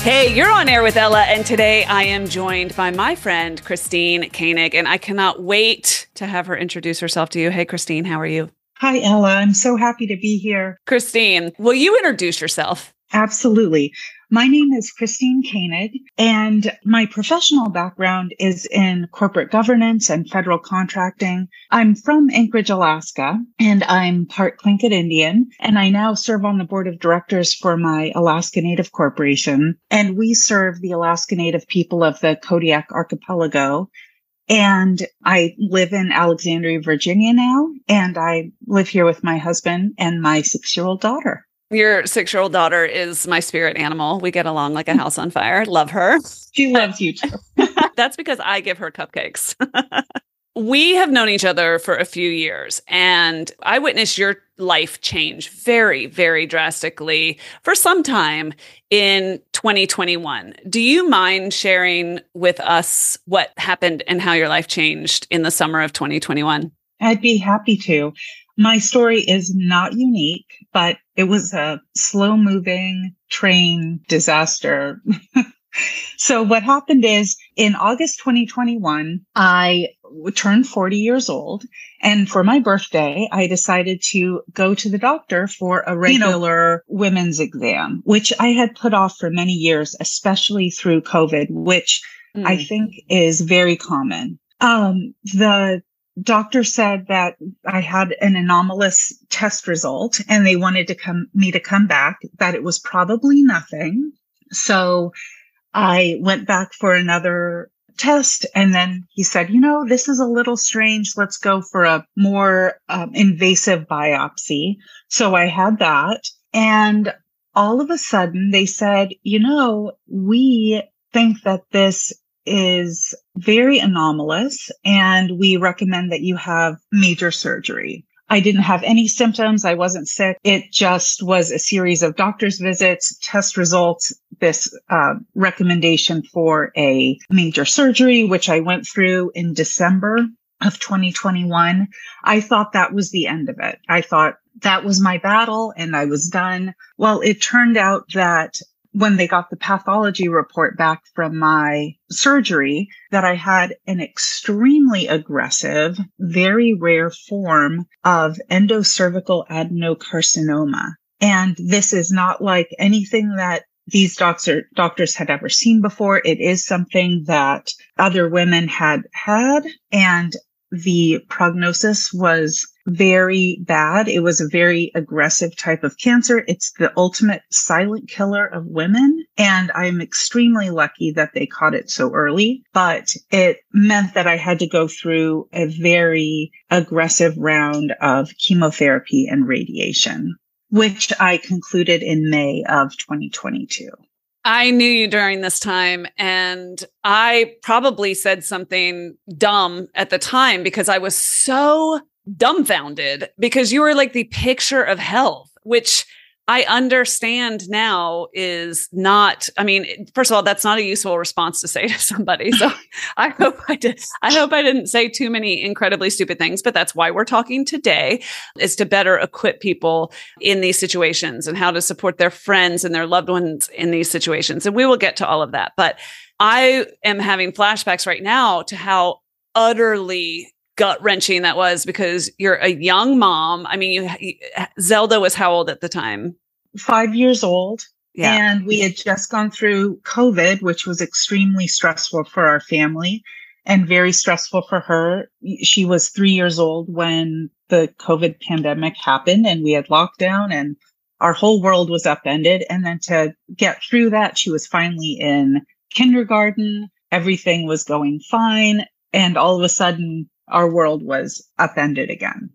Hey, you're on air with Ella, and today I am joined by my friend Christine Koenig, and I cannot wait to have her introduce herself to you. Hey, Christine, how are you? Hi, Ella. I'm so happy to be here. Christine, will you introduce yourself? Absolutely. My name is Christine Koenig, and my professional background is in corporate governance and federal contracting. I'm from Anchorage, Alaska, and I'm part Tlingit Indian, and I now serve on the board of directors for my Alaska Native Corporation. And we serve the Alaska Native people of the Kodiak Archipelago. And I live in Alexandria, Virginia now, and I live here with my husband and my six year old daughter. Your six year old daughter is my spirit animal. We get along like a house on fire. Love her. She loves you too. That's because I give her cupcakes. we have known each other for a few years, and I witnessed your life change very, very drastically for some time in 2021. Do you mind sharing with us what happened and how your life changed in the summer of 2021? I'd be happy to. My story is not unique, but it was a slow moving train disaster. so what happened is in August 2021, I turned 40 years old. And for my birthday, I decided to go to the doctor for a regular you know, women's exam, which I had put off for many years, especially through COVID, which mm. I think is very common. Um, the doctor said that I had an anomalous test result and they wanted to come me to come back, that it was probably nothing. So I went back for another test and then he said, you know, this is a little strange. Let's go for a more um, invasive biopsy. So I had that and all of a sudden they said, you know, we think that this is very anomalous and we recommend that you have major surgery. I didn't have any symptoms. I wasn't sick. It just was a series of doctor's visits, test results, this uh, recommendation for a major surgery, which I went through in December of 2021. I thought that was the end of it. I thought that was my battle and I was done. Well, it turned out that when they got the pathology report back from my surgery that I had an extremely aggressive, very rare form of endocervical adenocarcinoma. And this is not like anything that these doctor, doctors had ever seen before. It is something that other women had had. And the prognosis was very bad. It was a very aggressive type of cancer. It's the ultimate silent killer of women. And I'm extremely lucky that they caught it so early, but it meant that I had to go through a very aggressive round of chemotherapy and radiation, which I concluded in May of 2022. I knew you during this time, and I probably said something dumb at the time because I was so dumbfounded because you were like the picture of health, which I understand now is not, I mean, first of all, that's not a useful response to say to somebody. So I hope I did, I hope I didn't say too many incredibly stupid things, but that's why we're talking today is to better equip people in these situations and how to support their friends and their loved ones in these situations. And we will get to all of that. But I am having flashbacks right now to how utterly gut wrenching that was because you're a young mom. I mean, you, Zelda was how old at the time? Five years old. Yeah. And we had just gone through COVID, which was extremely stressful for our family and very stressful for her. She was three years old when the COVID pandemic happened and we had lockdown and our whole world was upended. And then to get through that, she was finally in kindergarten. Everything was going fine. And all of a sudden, our world was upended again.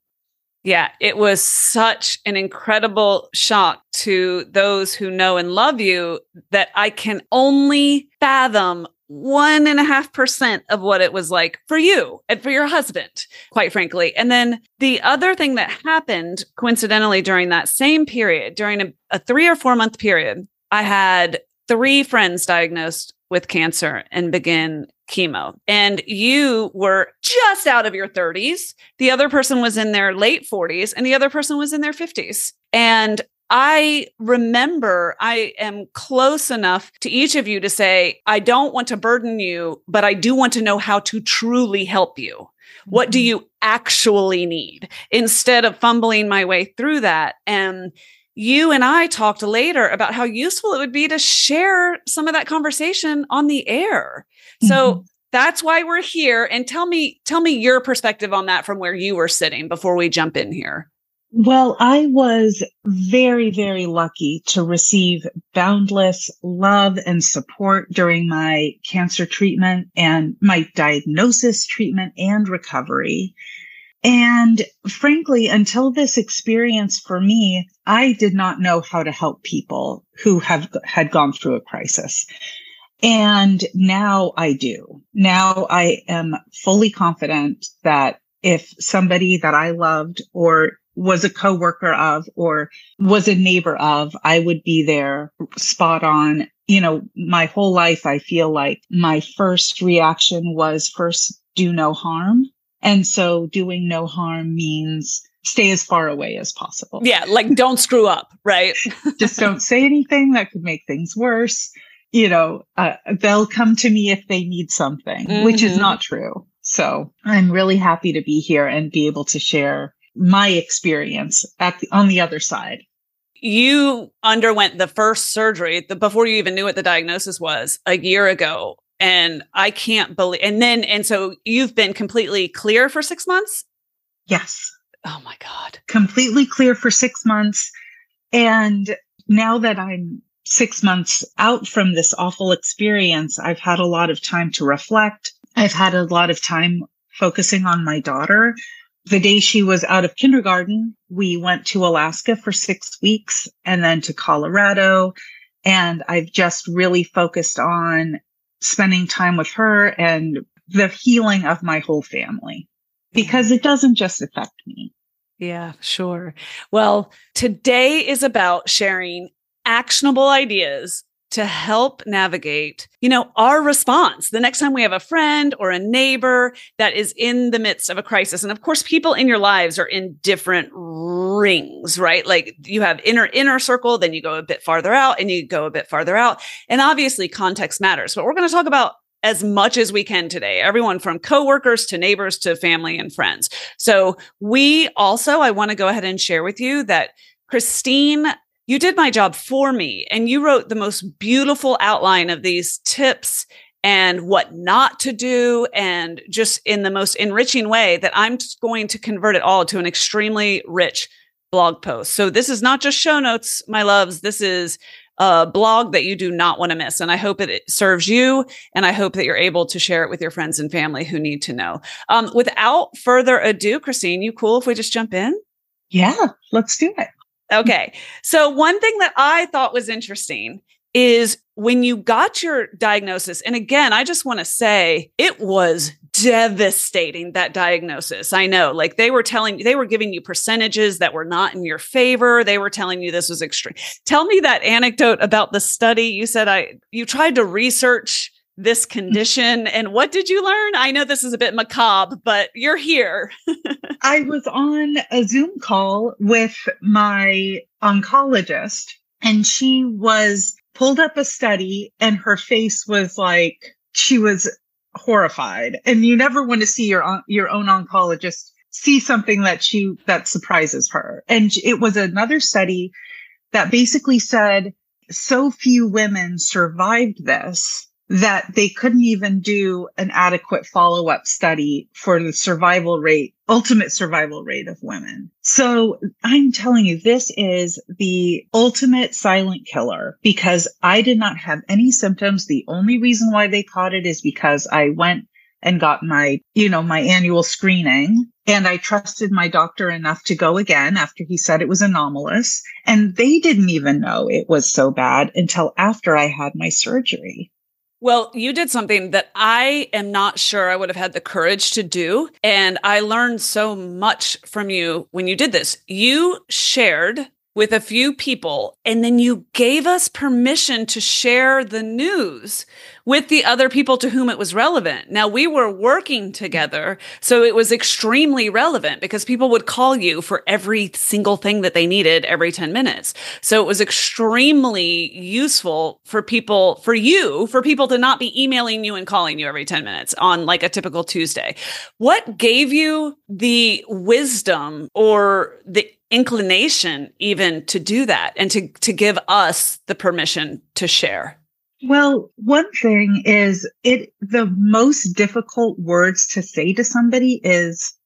Yeah, it was such an incredible shock to those who know and love you that I can only fathom one and a half percent of what it was like for you and for your husband, quite frankly. And then the other thing that happened coincidentally during that same period, during a, a three or four month period, I had three friends diagnosed with cancer and begin chemo. And you were just out of your 30s. The other person was in their late 40s, and the other person was in their 50s. And I remember I am close enough to each of you to say, I don't want to burden you, but I do want to know how to truly help you. What do mm-hmm. you actually need instead of fumbling my way through that? And you and I talked later about how useful it would be to share some of that conversation on the air. Mm-hmm. So that's why we're here. And tell me, tell me your perspective on that from where you were sitting before we jump in here. Well, I was very, very lucky to receive boundless love and support during my cancer treatment and my diagnosis, treatment, and recovery. And frankly, until this experience for me, I did not know how to help people who have had gone through a crisis. And now I do. Now I am fully confident that if somebody that I loved or was a coworker of or was a neighbor of, I would be there spot on. You know, my whole life, I feel like my first reaction was first do no harm. And so doing no harm means stay as far away as possible. Yeah. Like don't screw up, right? Just don't say anything that could make things worse. You know, uh, they'll come to me if they need something, mm-hmm. which is mm-hmm. not true. So I'm really happy to be here and be able to share my experience at the, on the other side. You underwent the first surgery the, before you even knew what the diagnosis was a year ago. And I can't believe, and then, and so you've been completely clear for six months? Yes. Oh my God. Completely clear for six months. And now that I'm six months out from this awful experience, I've had a lot of time to reflect. I've had a lot of time focusing on my daughter the day she was out of kindergarten, we went to Alaska for six weeks and then to Colorado. And I've just really focused on spending time with her and the healing of my whole family because it doesn't just affect me. Yeah, sure. Well, today is about sharing actionable ideas to help navigate, you know, our response the next time we have a friend or a neighbor that is in the midst of a crisis. And of course, people in your lives are in different rings, right? Like you have inner inner circle, then you go a bit farther out and you go a bit farther out. And obviously context matters. But we're going to talk about as much as we can today, everyone from coworkers to neighbors to family and friends. So we also, I want to go ahead and share with you that Christine you did my job for me and you wrote the most beautiful outline of these tips and what not to do and just in the most enriching way that I'm going to convert it all to an extremely rich blog post. So this is not just show notes, my loves. This is a blog that you do not want to miss. And I hope it serves you. And I hope that you're able to share it with your friends and family who need to know. Um, without further ado, Christine, you cool if we just jump in? Yeah, let's do it. Okay. So, one thing that I thought was interesting is when you got your diagnosis, and again, I just want to say it was devastating that diagnosis. I know, like they were telling they were giving you percentages that were not in your favor. They were telling you this was extreme. Tell me that anecdote about the study. You said I you tried to research this condition and what did you learn? I know this is a bit macabre, but you're here. I was on a Zoom call with my oncologist and she was pulled up a study and her face was like she was horrified. And you never want to see your your own oncologist see something that she that surprises her. And it was another study that basically said so few women survived this that they couldn't even do an adequate follow up study for the survival rate, ultimate survival rate of women. So I'm telling you, this is the ultimate silent killer because I did not have any symptoms. The only reason why they caught it is because I went and got my, you know, my annual screening. And I trusted my doctor enough to go again after he said it was anomalous. And they didn't even know it was so bad until after I had my surgery. Well, you did something that I am not sure I would have had the courage to do. And I learned so much from you when you did this. You shared with a few people, and then you gave us permission to share the news with the other people to whom it was relevant. Now, we were working together, so it was extremely relevant because people would call you for every single thing that they needed every 10 minutes. So it was extremely useful for people, for you, for people to not be emailing you and calling you every 10 minutes on like a typical Tuesday. What gave you the wisdom or the inclination even to do that and to to give us the permission to share? Well one thing is it the most difficult words to say to somebody is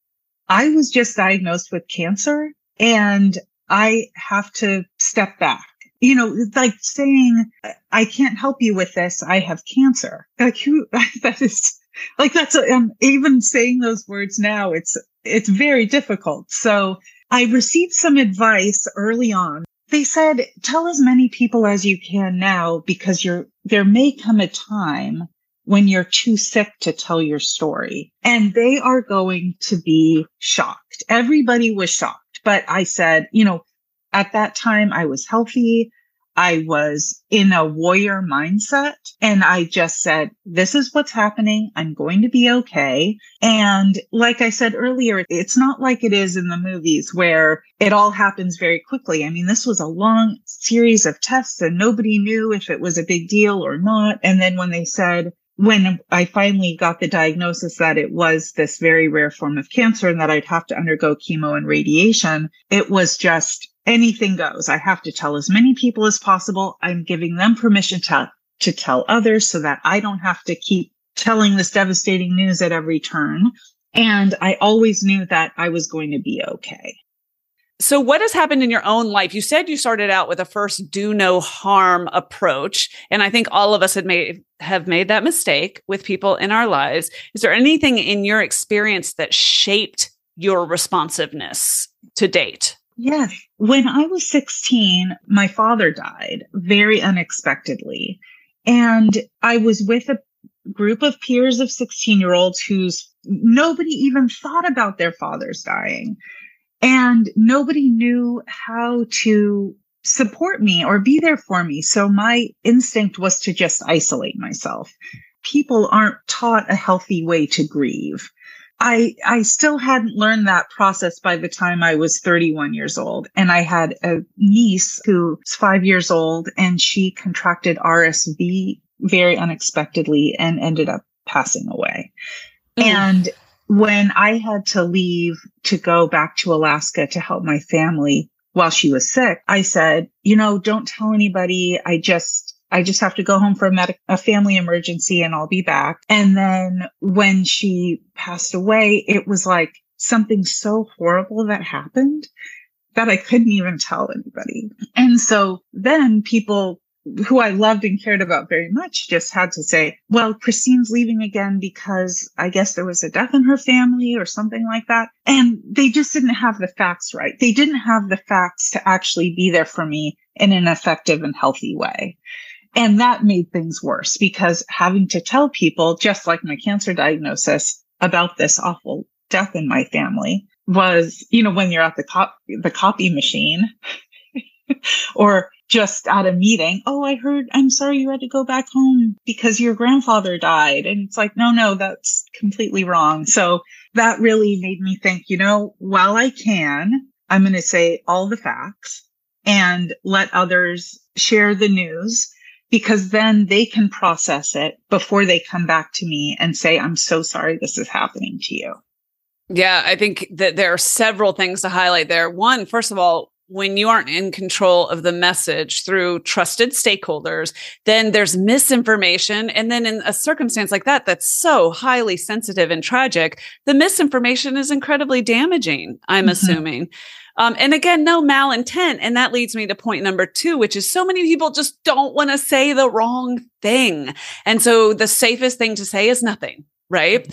i was just diagnosed with cancer and i have to step back. You know like saying i can't help you with this. I have cancer. Like who that is like that's um, even saying those words now it's it's very difficult. So I received some advice early on. They said, tell as many people as you can now because you're, there may come a time when you're too sick to tell your story and they are going to be shocked. Everybody was shocked, but I said, you know, at that time I was healthy. I was in a warrior mindset and I just said, this is what's happening. I'm going to be okay. And like I said earlier, it's not like it is in the movies where it all happens very quickly. I mean, this was a long series of tests and nobody knew if it was a big deal or not. And then when they said, when I finally got the diagnosis that it was this very rare form of cancer and that I'd have to undergo chemo and radiation, it was just anything goes. I have to tell as many people as possible. I'm giving them permission to, to tell others so that I don't have to keep telling this devastating news at every turn. And I always knew that I was going to be okay. So, what has happened in your own life? You said you started out with a first do no harm approach, and I think all of us had made have made that mistake with people in our lives. Is there anything in your experience that shaped your responsiveness to date? Yes. When I was 16, my father died very unexpectedly. And I was with a group of peers of 16 year olds who's nobody even thought about their fathers dying. And nobody knew how to support me or be there for me. So my instinct was to just isolate myself. People aren't taught a healthy way to grieve. I I still hadn't learned that process by the time I was 31 years old and I had a niece who's 5 years old and she contracted RSV very unexpectedly and ended up passing away. Mm. And when I had to leave to go back to Alaska to help my family while she was sick, I said, you know, don't tell anybody. I just I just have to go home for a medic, a family emergency and I'll be back. And then when she passed away, it was like something so horrible that happened that I couldn't even tell anybody. And so then people who I loved and cared about very much just had to say, well, Christine's leaving again because I guess there was a death in her family or something like that. And they just didn't have the facts right. They didn't have the facts to actually be there for me in an effective and healthy way. And that made things worse because having to tell people, just like my cancer diagnosis, about this awful death in my family was, you know, when you're at the cop the copy machine or just at a meeting, oh, I heard, I'm sorry you had to go back home because your grandfather died. And it's like, no, no, that's completely wrong. So that really made me think, you know, while I can, I'm going to say all the facts and let others share the news because then they can process it before they come back to me and say, I'm so sorry this is happening to you. Yeah, I think that there are several things to highlight there. One, first of all, when you aren't in control of the message through trusted stakeholders, then there's misinformation. And then in a circumstance like that, that's so highly sensitive and tragic, the misinformation is incredibly damaging, I'm mm-hmm. assuming. Um, and again, no malintent. And that leads me to point number two, which is so many people just don't want to say the wrong thing. And so the safest thing to say is nothing, right?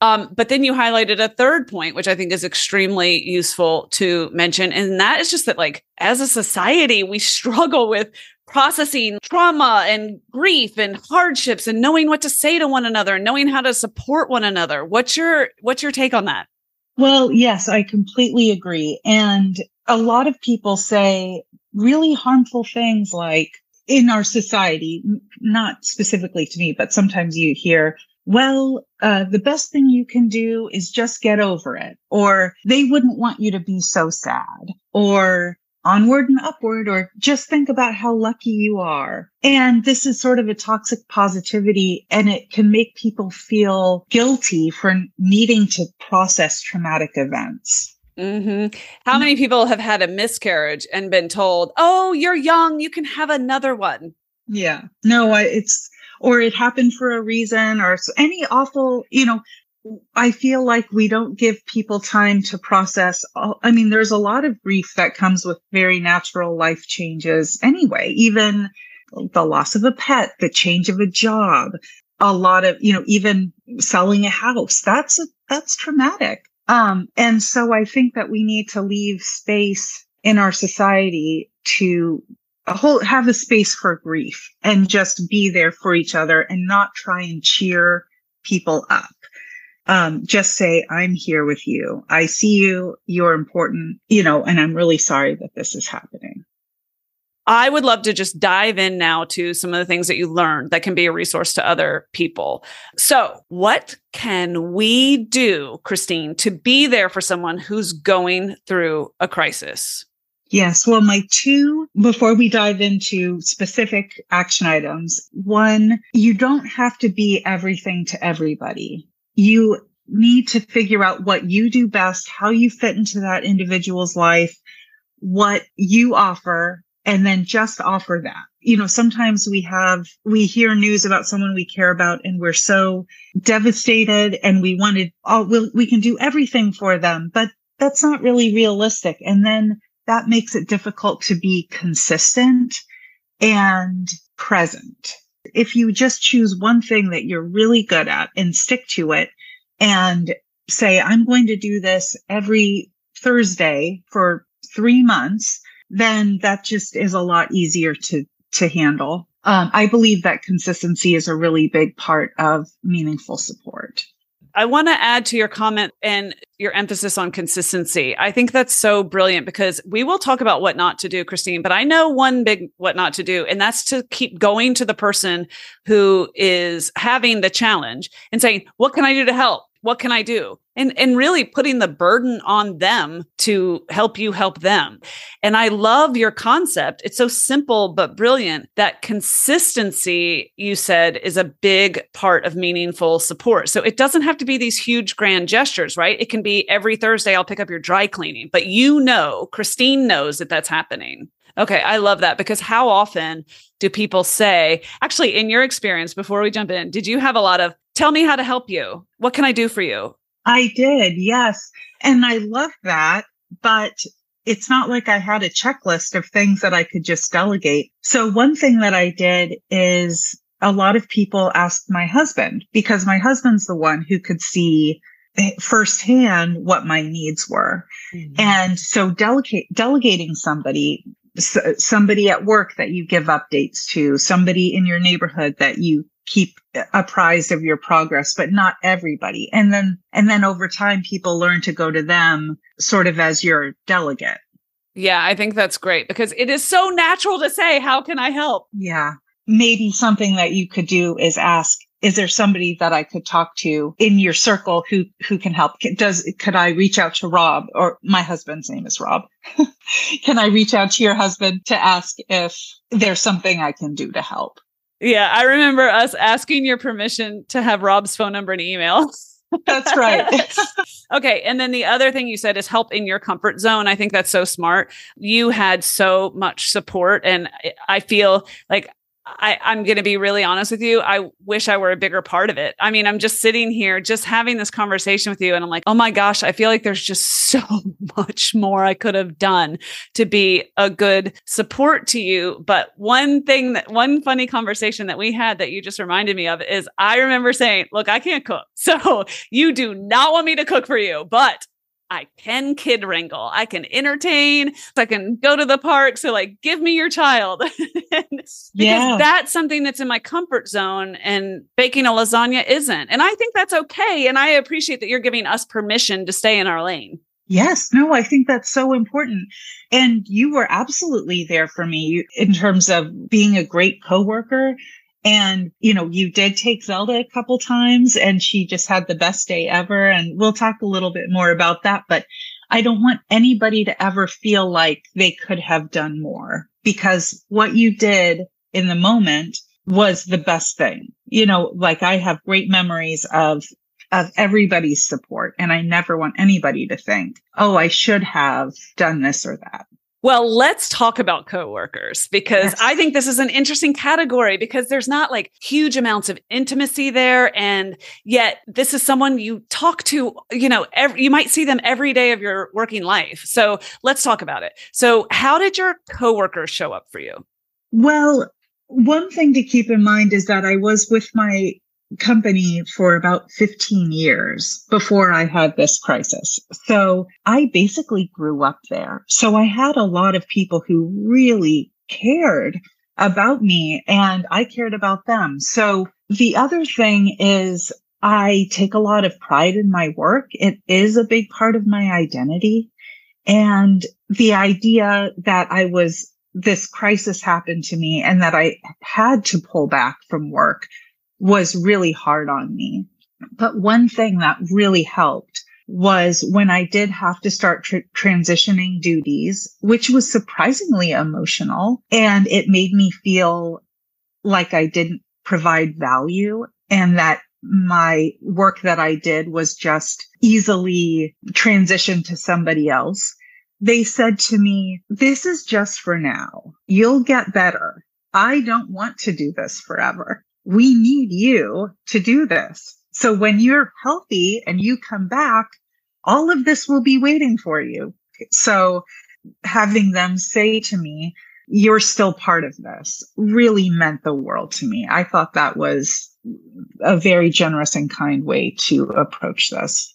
Um, but then you highlighted a third point, which I think is extremely useful to mention. And that is just that, like, as a society, we struggle with processing trauma and grief and hardships and knowing what to say to one another and knowing how to support one another. What's your what's your take on that? Well, yes, I completely agree. And a lot of people say really harmful things like in our society, not specifically to me, but sometimes you hear, well, uh, the best thing you can do is just get over it, or they wouldn't want you to be so sad, or onward and upward, or just think about how lucky you are. And this is sort of a toxic positivity, and it can make people feel guilty for needing to process traumatic events. Mm-hmm. How many people have had a miscarriage and been told, "Oh, you're young, you can have another one"? Yeah, no, it's or it happened for a reason, or any awful, you know. I feel like we don't give people time to process. All, I mean, there's a lot of grief that comes with very natural life changes anyway, even the loss of a pet, the change of a job, a lot of, you know, even selling a house. That's a, that's traumatic. Um, and so I think that we need to leave space in our society to whole, have a space for grief and just be there for each other and not try and cheer people up. Um, just say, I'm here with you. I see you. You're important, you know, and I'm really sorry that this is happening. I would love to just dive in now to some of the things that you learned that can be a resource to other people. So, what can we do, Christine, to be there for someone who's going through a crisis? Yes. Well, my two, before we dive into specific action items, one, you don't have to be everything to everybody. You need to figure out what you do best, how you fit into that individual's life, what you offer and then just offer that. You know, sometimes we have, we hear news about someone we care about and we're so devastated and we wanted, oh, we'll, we can do everything for them, but that's not really realistic. And then that makes it difficult to be consistent and present. If you just choose one thing that you're really good at and stick to it and say, I'm going to do this every Thursday for three months, then that just is a lot easier to to handle. Um, I believe that consistency is a really big part of meaningful support. I want to add to your comment and your emphasis on consistency. I think that's so brilliant because we will talk about what not to do, Christine, but I know one big what not to do, and that's to keep going to the person who is having the challenge and saying, What can I do to help? What can I do? And, and really putting the burden on them to help you help them. And I love your concept. It's so simple, but brilliant that consistency, you said, is a big part of meaningful support. So it doesn't have to be these huge grand gestures, right? It can be every Thursday, I'll pick up your dry cleaning, but you know, Christine knows that that's happening. Okay, I love that because how often do people say, actually, in your experience, before we jump in, did you have a lot of, tell me how to help you? What can I do for you? I did, yes. And I love that. But it's not like I had a checklist of things that I could just delegate. So one thing that I did is a lot of people asked my husband because my husband's the one who could see firsthand what my needs were. Mm-hmm. And so delegate, delegating somebody somebody at work that you give updates to, somebody in your neighborhood that you keep apprised of your progress, but not everybody. And then, and then over time, people learn to go to them sort of as your delegate. Yeah, I think that's great because it is so natural to say, How can I help? Yeah. Maybe something that you could do is ask, is there somebody that I could talk to in your circle who who can help? Does could I reach out to Rob or my husband's name is Rob? can I reach out to your husband to ask if there's something I can do to help? Yeah, I remember us asking your permission to have Rob's phone number and email. That's right. okay. And then the other thing you said is help in your comfort zone. I think that's so smart. You had so much support. And I feel like I, I'm going to be really honest with you. I wish I were a bigger part of it. I mean, I'm just sitting here, just having this conversation with you, and I'm like, oh my gosh, I feel like there's just so much more I could have done to be a good support to you. But one thing that, one funny conversation that we had that you just reminded me of is I remember saying, look, I can't cook. So you do not want me to cook for you, but I can kid wrangle. I can entertain. I can go to the park. So, like, give me your child. because yeah. that's something that's in my comfort zone, and baking a lasagna isn't. And I think that's okay. And I appreciate that you're giving us permission to stay in our lane. Yes, no, I think that's so important. And you were absolutely there for me in terms of being a great coworker. And, you know, you did take Zelda a couple times and she just had the best day ever. And we'll talk a little bit more about that. But I don't want anybody to ever feel like they could have done more because what you did in the moment was the best thing. You know, like I have great memories of of everybody's support. And I never want anybody to think, oh, I should have done this or that. Well, let's talk about coworkers because yes. I think this is an interesting category because there's not like huge amounts of intimacy there. And yet, this is someone you talk to, you know, every, you might see them every day of your working life. So let's talk about it. So, how did your coworkers show up for you? Well, one thing to keep in mind is that I was with my company for about 15 years before I had this crisis. So I basically grew up there. So I had a lot of people who really cared about me and I cared about them. So the other thing is I take a lot of pride in my work. It is a big part of my identity. And the idea that I was this crisis happened to me and that I had to pull back from work was really hard on me. But one thing that really helped was when I did have to start tr- transitioning duties, which was surprisingly emotional. And it made me feel like I didn't provide value and that my work that I did was just easily transitioned to somebody else. They said to me, this is just for now. You'll get better. I don't want to do this forever we need you to do this. So when you're healthy and you come back, all of this will be waiting for you. So having them say to me, you're still part of this really meant the world to me. I thought that was a very generous and kind way to approach this.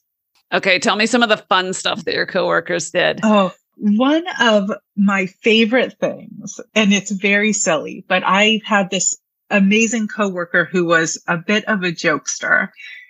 Okay, tell me some of the fun stuff that your coworkers did. Oh, one of my favorite things, and it's very silly, but I had this amazing coworker who was a bit of a jokester.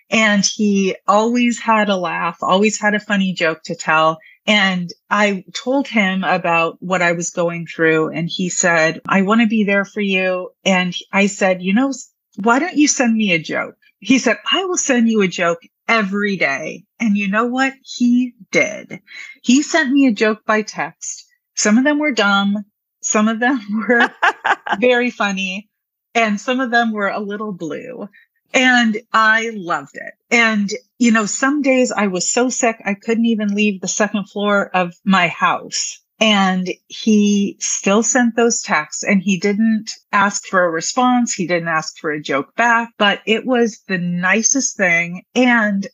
And he always had a laugh, always had a funny joke to tell. And I told him about what I was going through. And he said, I want to be there for you. And I said, you know, why don't you send me a joke? He said, I will send you a joke every day. And you know what? He did. He sent me a joke by text. Some of them were dumb. Some of them were very funny and some of them were a little blue. And I loved it. And, you know, some days I was so sick, I couldn't even leave the second floor of my house. And he still sent those texts and he didn't ask for a response. He didn't ask for a joke back, but it was the nicest thing. And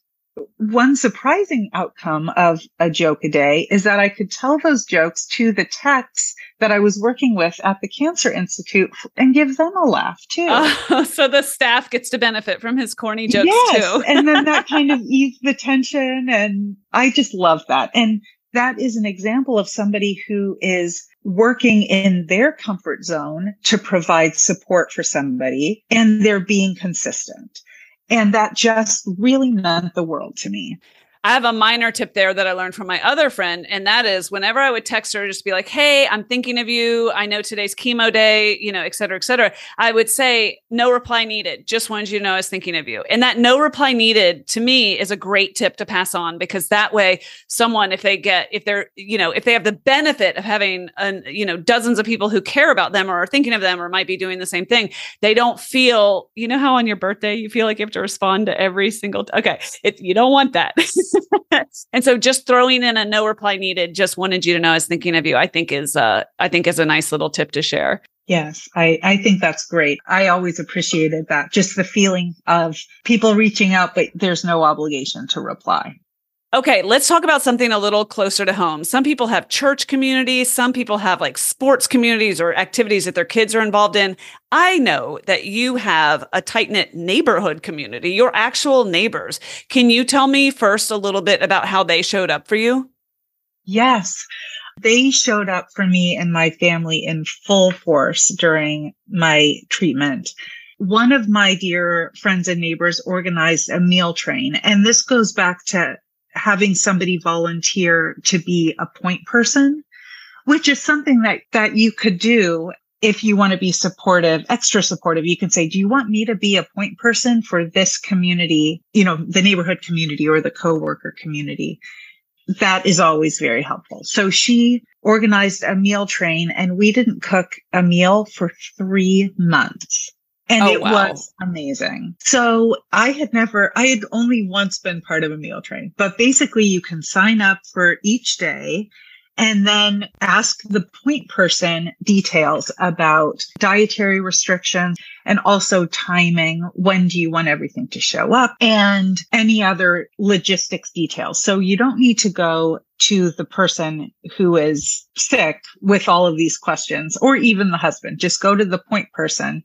one surprising outcome of a joke a day is that I could tell those jokes to the techs that I was working with at the Cancer Institute and give them a laugh too. Uh, so the staff gets to benefit from his corny jokes yes, too. and then that kind of eased the tension. And I just love that. And that is an example of somebody who is working in their comfort zone to provide support for somebody and they're being consistent. And that just really meant the world to me. I have a minor tip there that I learned from my other friend. And that is whenever I would text her, just be like, Hey, I'm thinking of you. I know today's chemo day, you know, et cetera, et cetera. I would say, no reply needed. Just wanted you to know I was thinking of you. And that no reply needed to me is a great tip to pass on because that way someone, if they get, if they're, you know, if they have the benefit of having, an, you know, dozens of people who care about them or are thinking of them or might be doing the same thing, they don't feel, you know, how on your birthday you feel like you have to respond to every single, t- okay, it, you don't want that. and so just throwing in a no reply needed, just wanted you to know I was thinking of you, I think is uh I think is a nice little tip to share. Yes, I, I think that's great. I always appreciated that. Just the feeling of people reaching out, but there's no obligation to reply. Okay, let's talk about something a little closer to home. Some people have church communities, some people have like sports communities or activities that their kids are involved in. I know that you have a tight knit neighborhood community, your actual neighbors. Can you tell me first a little bit about how they showed up for you? Yes. They showed up for me and my family in full force during my treatment one of my dear friends and neighbors organized a meal train. And this goes back to having somebody volunteer to be a point person, which is something that, that you could do if you want to be supportive, extra supportive, you can say, do you want me to be a point person for this community, you know, the neighborhood community or the coworker community? That is always very helpful. So she organized a meal train and we didn't cook a meal for three months. And oh, it wow. was amazing. So I had never, I had only once been part of a meal train, but basically you can sign up for each day and then ask the point person details about dietary restrictions and also timing. When do you want everything to show up and any other logistics details? So you don't need to go to the person who is sick with all of these questions or even the husband. Just go to the point person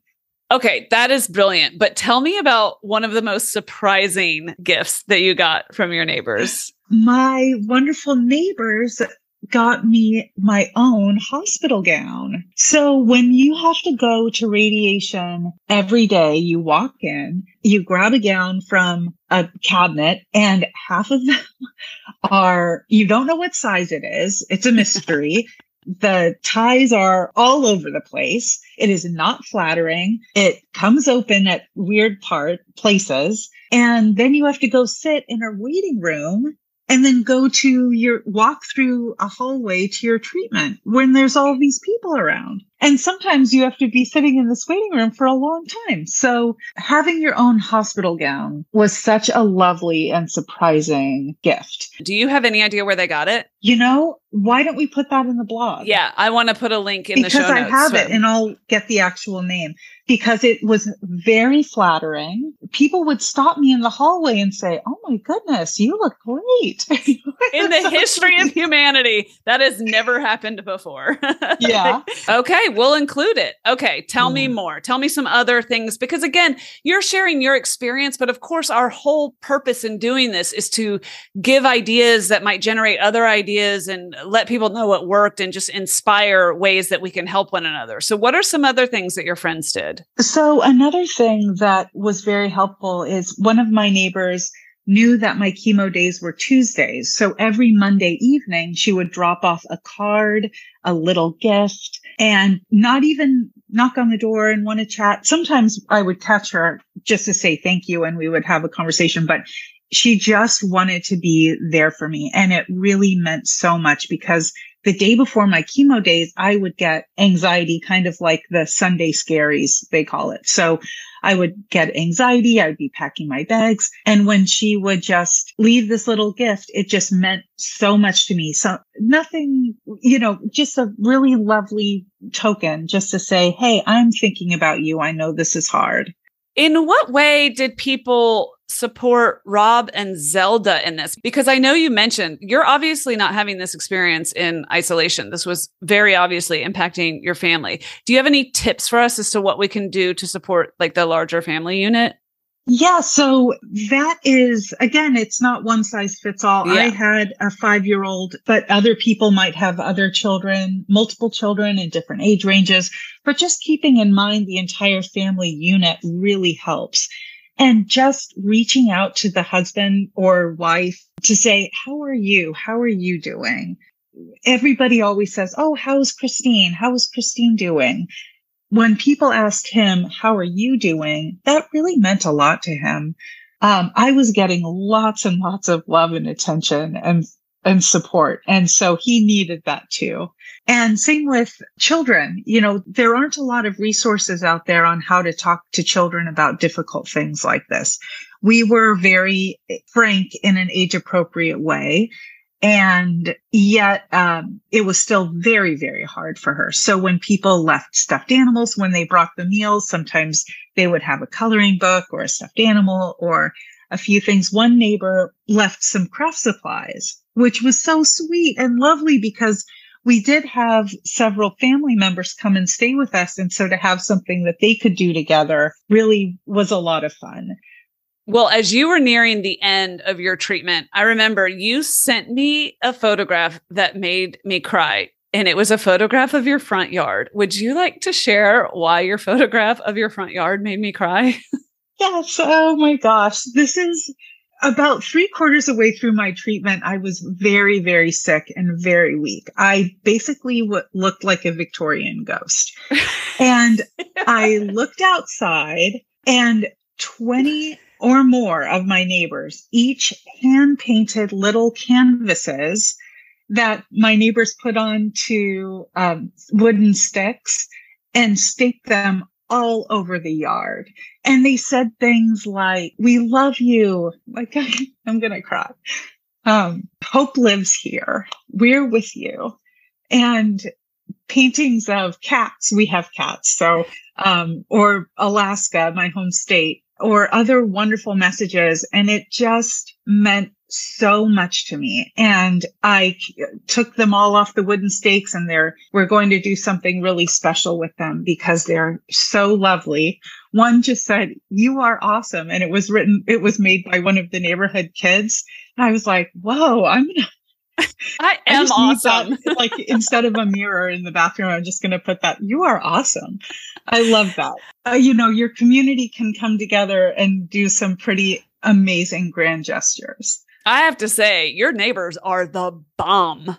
Okay, that is brilliant. But tell me about one of the most surprising gifts that you got from your neighbors. My wonderful neighbors got me my own hospital gown. So when you have to go to radiation every day, you walk in, you grab a gown from a cabinet and half of them are, you don't know what size it is. It's a mystery. The ties are all over the place. It is not flattering. It comes open at weird part places. And then you have to go sit in a waiting room and then go to your walk through a hallway to your treatment when there's all these people around. And sometimes you have to be sitting in this waiting room for a long time. So having your own hospital gown was such a lovely and surprising gift. Do you have any idea where they got it? You know, why don't we put that in the blog? Yeah, I want to put a link in because the show notes. Because I have it and I'll get the actual name because it was very flattering. People would stop me in the hallway and say, Oh my goodness, you look great. in the history of humanity, that has never happened before. yeah. okay, we'll include it. Okay, tell me hmm. more. Tell me some other things because again, you're sharing your experience, but of course, our whole purpose in doing this is to give ideas that might generate other ideas and let people know what worked and just inspire ways that we can help one another. So, what are some other things that your friends did? So, another thing that was very helpful is one of my neighbors knew that my chemo days were Tuesdays. So every Monday evening, she would drop off a card, a little gift, and not even knock on the door and want to chat. Sometimes I would catch her just to say thank you and we would have a conversation, but she just wanted to be there for me. And it really meant so much because the day before my chemo days, I would get anxiety, kind of like the Sunday scaries, they call it. So I would get anxiety. I'd be packing my bags. And when she would just leave this little gift, it just meant so much to me. So nothing, you know, just a really lovely token just to say, Hey, I'm thinking about you. I know this is hard. In what way did people support Rob and Zelda in this? Because I know you mentioned you're obviously not having this experience in isolation. This was very obviously impacting your family. Do you have any tips for us as to what we can do to support like the larger family unit? Yeah, so that is again, it's not one size fits all. Yeah. I had a five year old, but other people might have other children, multiple children in different age ranges. But just keeping in mind the entire family unit really helps and just reaching out to the husband or wife to say, how are you? How are you doing? Everybody always says, Oh, how's Christine? How is Christine doing? When people asked him, how are you doing? That really meant a lot to him. Um, I was getting lots and lots of love and attention and and support. And so he needed that too. And same with children. You know, there aren't a lot of resources out there on how to talk to children about difficult things like this. We were very frank in an age appropriate way. And yet, um, it was still very, very hard for her. So when people left stuffed animals, when they brought the meals, sometimes they would have a coloring book or a stuffed animal or a few things. One neighbor left some craft supplies, which was so sweet and lovely because we did have several family members come and stay with us. And so to have something that they could do together really was a lot of fun. Well, as you were nearing the end of your treatment, I remember you sent me a photograph that made me cry. And it was a photograph of your front yard. Would you like to share why your photograph of your front yard made me cry? yes. Oh my gosh. This is about three quarters of the way through my treatment, I was very, very sick and very weak. I basically w- looked like a Victorian ghost. and I looked outside, and 20 or more of my neighbors each hand painted little canvases that my neighbors put onto um, wooden sticks and staked them all over the yard. And they said things like, we love you. Like, I, am going to cry. Um, hope lives here. We're with you. And paintings of cats. We have cats. So, um, or Alaska, my home state, or other wonderful messages. And it just meant so much to me. And I took them all off the wooden stakes and they're, we're going to do something really special with them because they're so lovely. One just said, you are awesome. And it was written, it was made by one of the neighborhood kids. And I was like, whoa, I'm going to, I am I awesome. That, like instead of a mirror in the bathroom, I'm just going to put that. You are awesome. I love that. Uh, you know, your community can come together and do some pretty amazing grand gestures. I have to say, your neighbors are the bomb.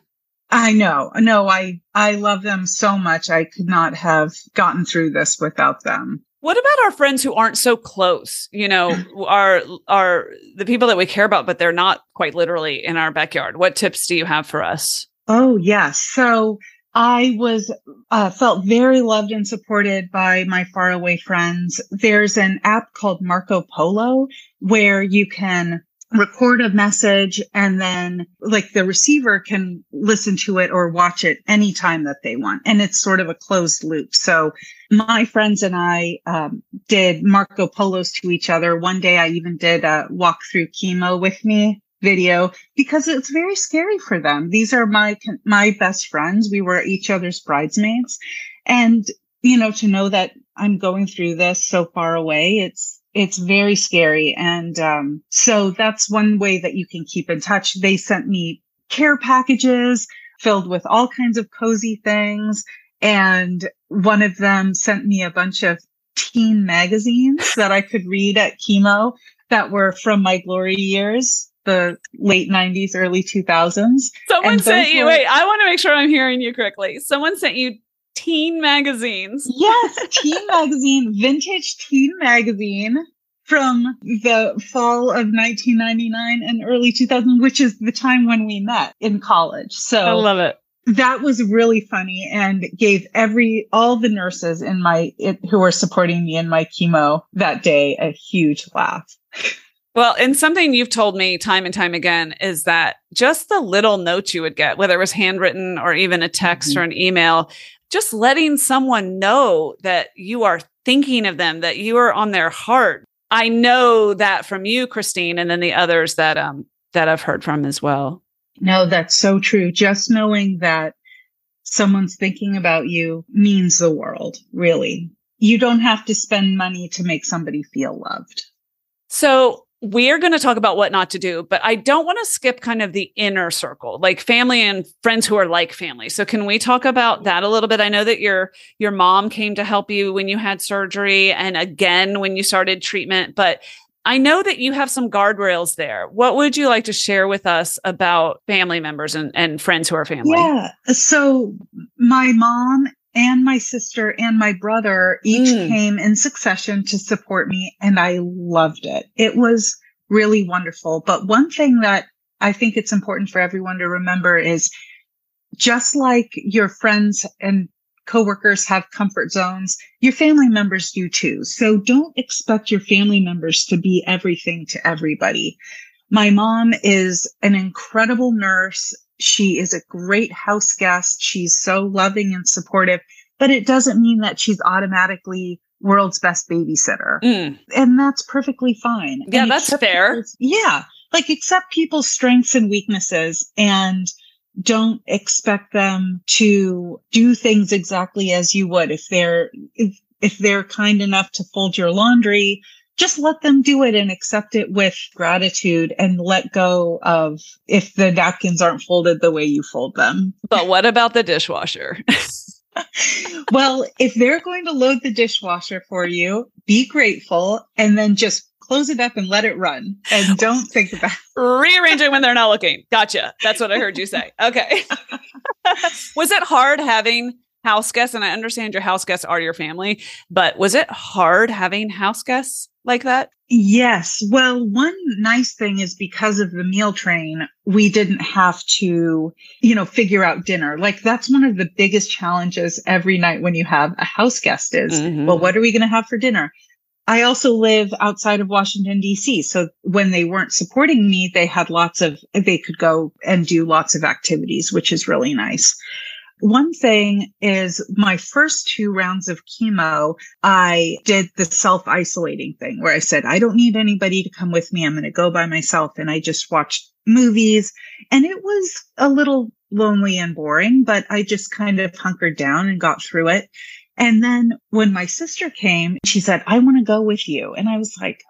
I know. No, I I love them so much. I could not have gotten through this without them. What about our friends who aren't so close? You know, are are the people that we care about, but they're not quite literally in our backyard. What tips do you have for us? Oh yes. So I was uh, felt very loved and supported by my faraway friends. There's an app called Marco Polo where you can record a message and then like the receiver can listen to it or watch it anytime that they want. And it's sort of a closed loop. So my friends and I um, did Marco Polos to each other. One day I even did a walk through chemo with me video because it's very scary for them. These are my, my best friends. We were each other's bridesmaids. And, you know, to know that I'm going through this so far away, it's, it's very scary. And um, so that's one way that you can keep in touch. They sent me care packages filled with all kinds of cozy things. And one of them sent me a bunch of teen magazines that I could read at chemo that were from my glory years the late 90s early 2000s someone sent you were, wait i want to make sure i'm hearing you correctly someone sent you teen magazines. Yes, teen magazine, vintage teen magazine from the fall of 1999 and early 2000, which is the time when we met in college. So I love it. That was really funny and gave every all the nurses in my it, who were supporting me in my chemo that day a huge laugh. Well, and something you've told me time and time again is that just the little notes you would get, whether it was handwritten or even a text mm-hmm. or an email, just letting someone know that you are thinking of them, that you are on their heart. I know that from you, Christine, and then the others that um that I've heard from as well. No, that's so true. Just knowing that someone's thinking about you means the world, really. You don't have to spend money to make somebody feel loved. So we are going to talk about what not to do, but I don't want to skip kind of the inner circle, like family and friends who are like family. So can we talk about that a little bit? I know that your your mom came to help you when you had surgery and again when you started treatment, but I know that you have some guardrails there. What would you like to share with us about family members and, and friends who are family? Yeah. So my mom and my sister and my brother each mm. came in succession to support me and I loved it. It was really wonderful. But one thing that I think it's important for everyone to remember is just like your friends and coworkers have comfort zones, your family members do too. So don't expect your family members to be everything to everybody. My mom is an incredible nurse she is a great house guest. She's so loving and supportive, but it doesn't mean that she's automatically world's best babysitter. Mm. And that's perfectly fine. Yeah, And that's fair. Yeah. Like accept people's strengths and weaknesses and don't expect them to do things exactly as you would if they're if, if they're kind enough to fold your laundry just let them do it and accept it with gratitude and let go of if the napkins aren't folded the way you fold them But what about the dishwasher? well, if they're going to load the dishwasher for you, be grateful and then just close it up and let it run and don't think about Rearrange it when they're not looking. Gotcha. That's what I heard you say. Okay. was it hard having house guests? And I understand your house guests are your family, but was it hard having house guests like that? Yes. Well, one nice thing is because of the meal train, we didn't have to, you know, figure out dinner. Like that's one of the biggest challenges every night when you have a house guest is, Mhm. well, what are we going to have for dinner? I also live outside of Washington, DC. So when they weren't supporting me, they had lots of, they could go and do lots of activities, which is really nice. One thing is my first two rounds of chemo, I did the self isolating thing where I said, I don't need anybody to come with me. I'm going to go by myself. And I just watched movies and it was a little lonely and boring, but I just kind of hunkered down and got through it. And then when my sister came, she said, I want to go with you. And I was like,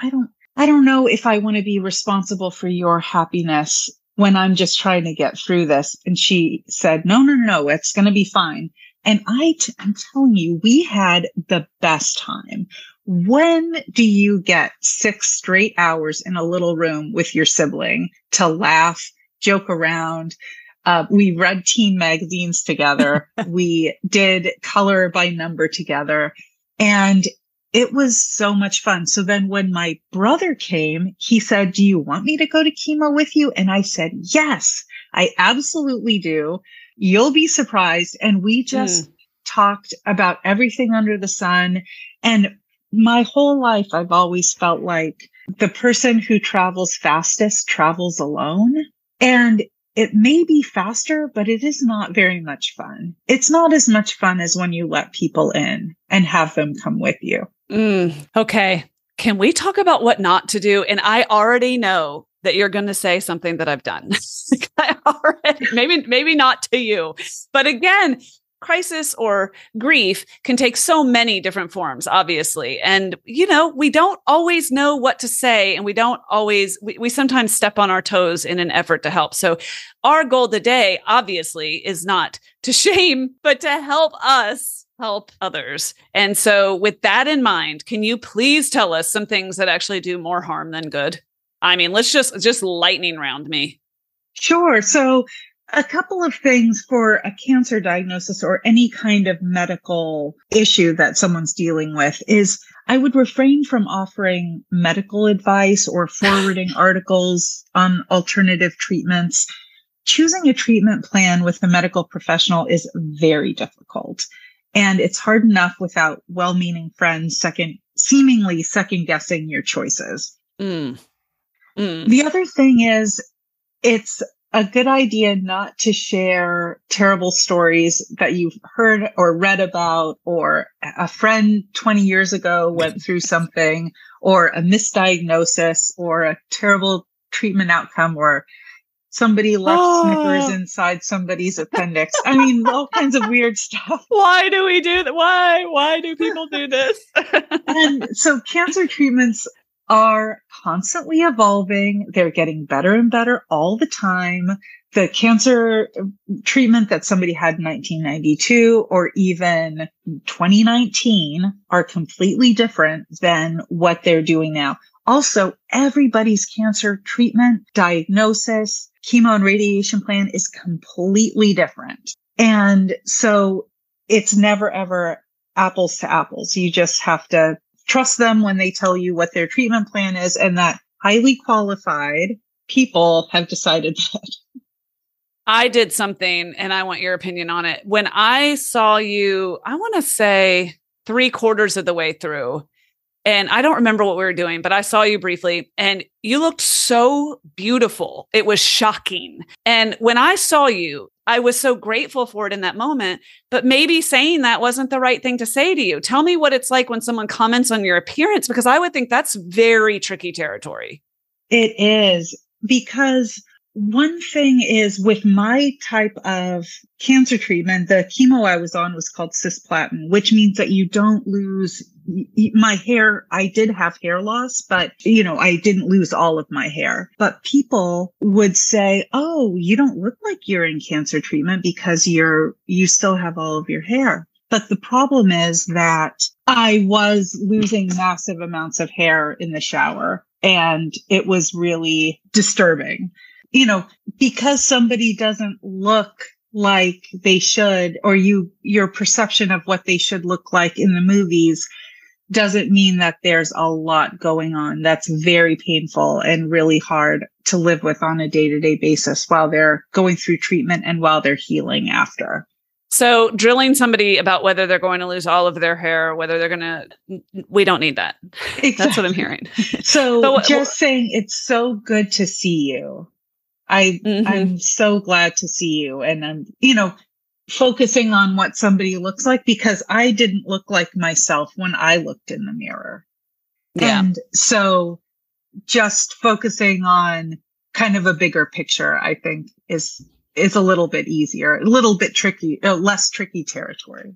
I don't, I don't know if I want to be responsible for your happiness when I'm just trying to get through this. And she said, no, no, no, it's going to be fine. And I, t- I'm telling you, we had the best time. When do you get six straight hours in a little room with your sibling to laugh, joke around? Uh, we read teen magazines together. we did color by number together and it was so much fun. So then when my brother came, he said, do you want me to go to chemo with you? And I said, yes, I absolutely do. You'll be surprised. And we hmm. just talked about everything under the sun. And my whole life, I've always felt like the person who travels fastest travels alone. And it may be faster, but it is not very much fun. It's not as much fun as when you let people in and have them come with you. Mm, okay. Can we talk about what not to do? And I already know that you're going to say something that I've done. Already, maybe, maybe not to you, but again, crisis or grief can take so many different forms, obviously. And, you know, we don't always know what to say and we don't always, we, we sometimes step on our toes in an effort to help. So our goal today, obviously, is not to shame, but to help us help others. And so with that in mind, can you please tell us some things that actually do more harm than good? I mean, let's just just lightning round me. Sure. So a couple of things for a cancer diagnosis or any kind of medical issue that someone's dealing with is I would refrain from offering medical advice or forwarding articles on alternative treatments. Choosing a treatment plan with a medical professional is very difficult. And it's hard enough without well meaning friends second, seemingly second guessing your choices. Mm. Mm. The other thing is it's a good idea not to share terrible stories that you've heard or read about or a friend 20 years ago went through something or a misdiagnosis or a terrible treatment outcome or somebody left Oh. Snickers inside somebody's appendix. I mean, all kinds of weird stuff. Why do we do that? Why? Why do people do this? and so cancer treatments are constantly evolving. They're getting better and better all the time. The cancer treatment that somebody had in 1992 or even 2019 are completely different than what they're doing now. Also, everybody's cancer treatment, diagnosis, chemo and radiation plan is completely different. And so it's never ever apples to apples. You just have to trust them when they tell you what their treatment plan is and that highly qualified people have decided that. I did something and I want your opinion on it. When I saw you, I want to say three quarters of the way through, and I don't remember what we were doing, but I saw you briefly and you looked so beautiful. It was shocking. And when I saw you, I was so grateful for it in that moment. But maybe saying that wasn't the right thing to say to you. Tell me what it's like when someone comments on your appearance, because I would think that's very tricky territory. It is because one thing is with my type of cancer treatment, the chemo I was on was called cisplatin, which means that you don't lose my hair. I did have hair loss, but you know, I didn't lose all of my hair. But people would say, Oh, you don't look like you're in cancer treatment because you're, you still have all of your hair. But the problem is that I was losing massive amounts of hair in the shower and it was really disturbing you know, because somebody doesn't look like they should, or you, your perception of what they should look like in the movies doesn't mean that there's a lot going on that's very painful and really hard to live with on a day to day basis while they're going through treatment and while they're healing after. So, drilling somebody about whether they're going to lose all of their hair, whether they're going to, we don't need that. Exactly. That's what I'm hearing. so, so, just saying it's so good to see you. I mm-hmm. I'm so glad to see you and I'm you know focusing on what somebody looks like because I didn't look like myself when I looked in the mirror. Yeah. And so just focusing on kind of a bigger picture I think is is a little bit easier, a little bit tricky, uh, less tricky territory.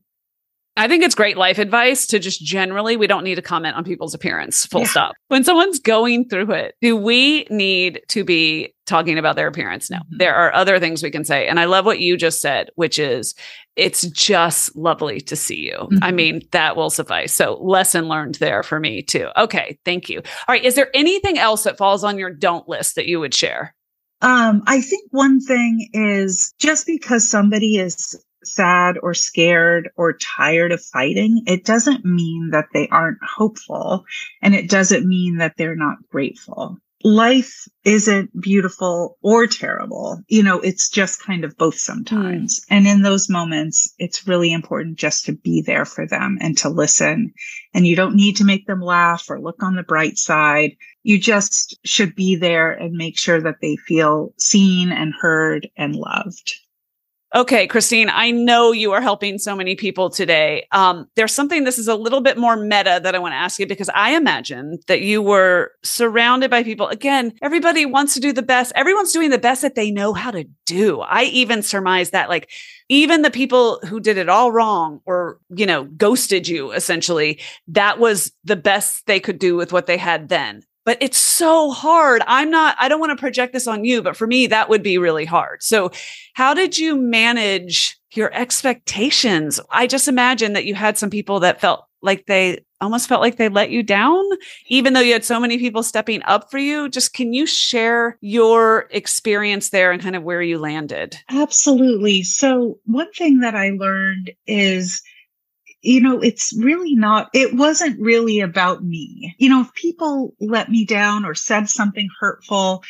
I think it's great life advice to just generally, we don't need to comment on people's appearance, full yeah. stop. When someone's going through it, do we need to be talking about their appearance? No, mm-hmm. there are other things we can say. And I love what you just said, which is it's just lovely to see you. Mm-hmm. I mean, that will suffice. So, lesson learned there for me too. Okay, thank you. All right. Is there anything else that falls on your don't list that you would share? Um, I think one thing is just because somebody is sad or scared or tired of fighting, it doesn't mean that they aren't hopeful and it doesn't mean that they're not grateful. Life isn't beautiful or terrible. You know, it's just kind of both sometimes. Mm. And in those moments, it's really important just to be there for them and to listen. And you don't need to make them laugh or look on the bright side. You just should be there and make sure that they feel seen and heard and loved. Okay, Christine, I know you are helping so many people today. Um, there's something, this is a little bit more meta that I want to ask you because I imagine that you were surrounded by people. Again, everybody wants to do the best. Everyone's doing the best that they know how to do. I even surmise that, like, even the people who did it all wrong or, you know, ghosted you essentially, that was the best they could do with what they had then but it's so hard. I'm not, I don't want to project this on you, but for me, that would be really hard. So, how did you manage your expectations? I just imagine that you had some people that felt like they almost felt like they let you down, even though you had so many people stepping up for you. Just can you share your experience there and kind of where you landed? Absolutely. So, one thing that I learned is you know, it's really not, it wasn't really about me. You know, if people let me down or said something hurtful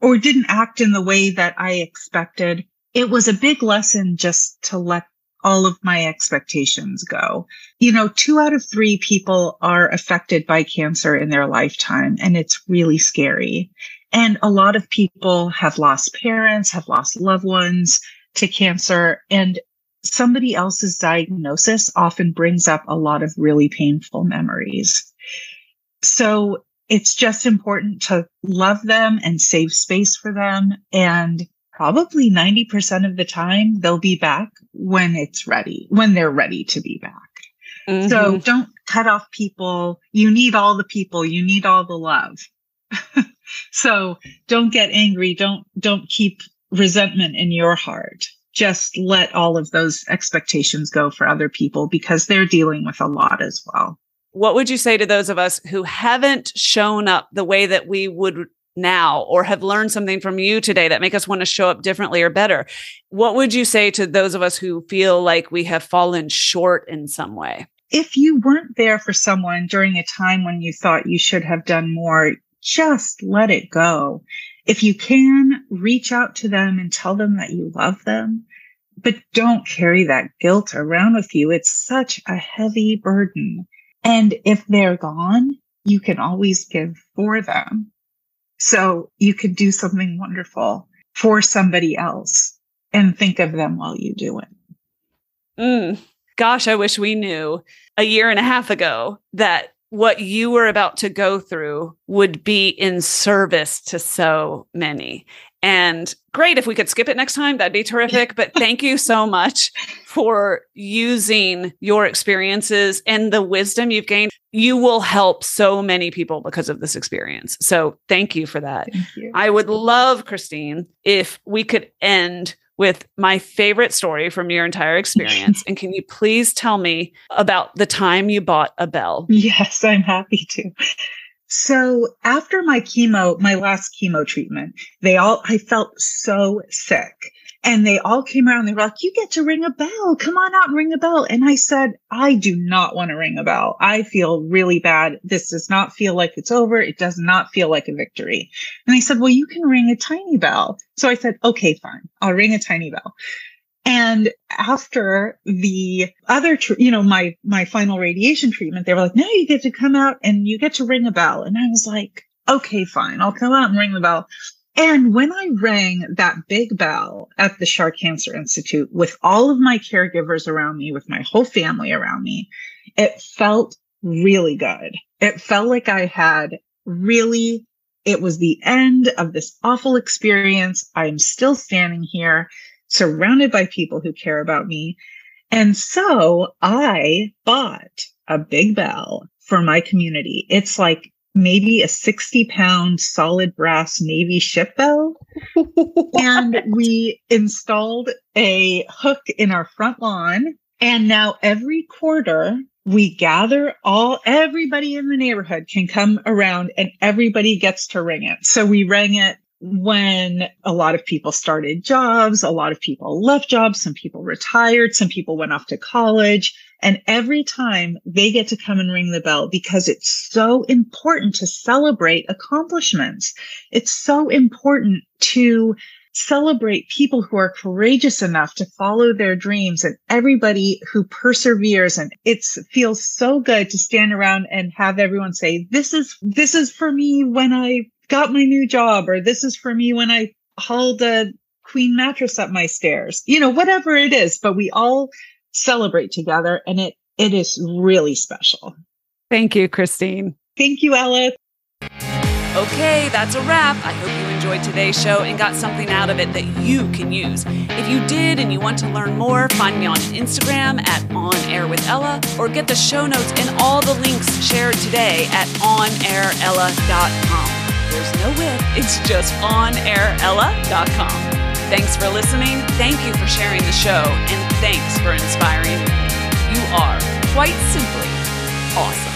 or didn't act in the way that I expected, it was a big lesson just to let all of my expectations go. You know, two out of three people are affected by cancer in their lifetime, and it's really scary. And a lot of people have lost parents, have lost loved ones to cancer. And somebody else's diagnosis often brings up a lot of really painful memories. So it's just important to love them and save space for them. And probably 90% of the time, they'll be back when it's ready, when they're ready to be back. Mm-hmm. So don't cut off people. You need all the people. You need all the love. so don't get angry. Don't, don't keep resentment in your heart just let all of those expectations go for other people because they're dealing with a lot as well. What would you say to those of us who haven't shown up the way that we would now or have learned something from you today that make us want to show up differently or better? What would you say to those of us who feel like we have fallen short in some way? If you weren't there for someone during a time when you thought you should have done more, just let it go if you can reach out to them and tell them that you love them, but don't carry that guilt around with you. It's such a heavy burden. And if they're gone, you can always give for them. So you could do something wonderful for somebody else and think of them while you do it. Mm. Gosh, I wish we knew a year and a half ago that what you were about to go through would be in service to so many. And great if we could skip it next time, that'd be terrific. But thank you so much for using your experiences and the wisdom you've gained. You will help so many people because of this experience. So thank you for that. You. I would love, Christine, if we could end with my favorite story from your entire experience. and can you please tell me about the time you bought a bell? Yes, I'm happy to. So after my chemo, my last chemo treatment, they all, I felt so sick. And they all came around. They were like, you get to ring a bell. Come on out and ring a bell. And I said, I do not want to ring a bell. I feel really bad. This does not feel like it's over. It does not feel like a victory. And they said, well, you can ring a tiny bell. So I said, okay, fine. I'll ring a tiny bell. And after the other, tr- you know, my, my final radiation treatment, they were like, no, you get to come out and you get to ring a bell. And I was like, okay, fine. I'll come out and ring the bell. And when I rang that big bell at the Schar Cancer Institute with all of my caregivers around me, with my whole family around me, it felt really good. It felt like I had really, it was the end of this awful experience. I'm still standing here surrounded by people who care about me. And so I bought a big bell for my community. It's like maybe a 60 pound solid brass Navy ship bell. and we installed a hook in our front lawn. And now every quarter we gather all, everybody in the neighborhood can come around and everybody gets to ring it. So we rang it when a lot of people started jobs, a lot of people left jobs, some people retired, some people went off to college. And every time they get to come and ring the bell because it's so important to celebrate accomplishments. It's so important to celebrate people who are courageous enough to follow their dreams and everybody who perseveres. And it feels so good to stand around and have everyone say, this is, this is for me when I got my new job, or this is for me when I hauled a queen mattress up my stairs, you know, whatever it is, but we all celebrate together and it, it is really special. Thank you, Christine. Thank you, Ella. Okay, that's a wrap. I hope you enjoyed today's show and got something out of it that you can use. If you did and you want to learn more, find me on Instagram at On Air with Ella or get the show notes and all the links shared today at onairella.com. There's no with, it's just onairella.com. Thanks for listening. Thank you for sharing the show. And thanks for inspiring me. You are quite simply awesome.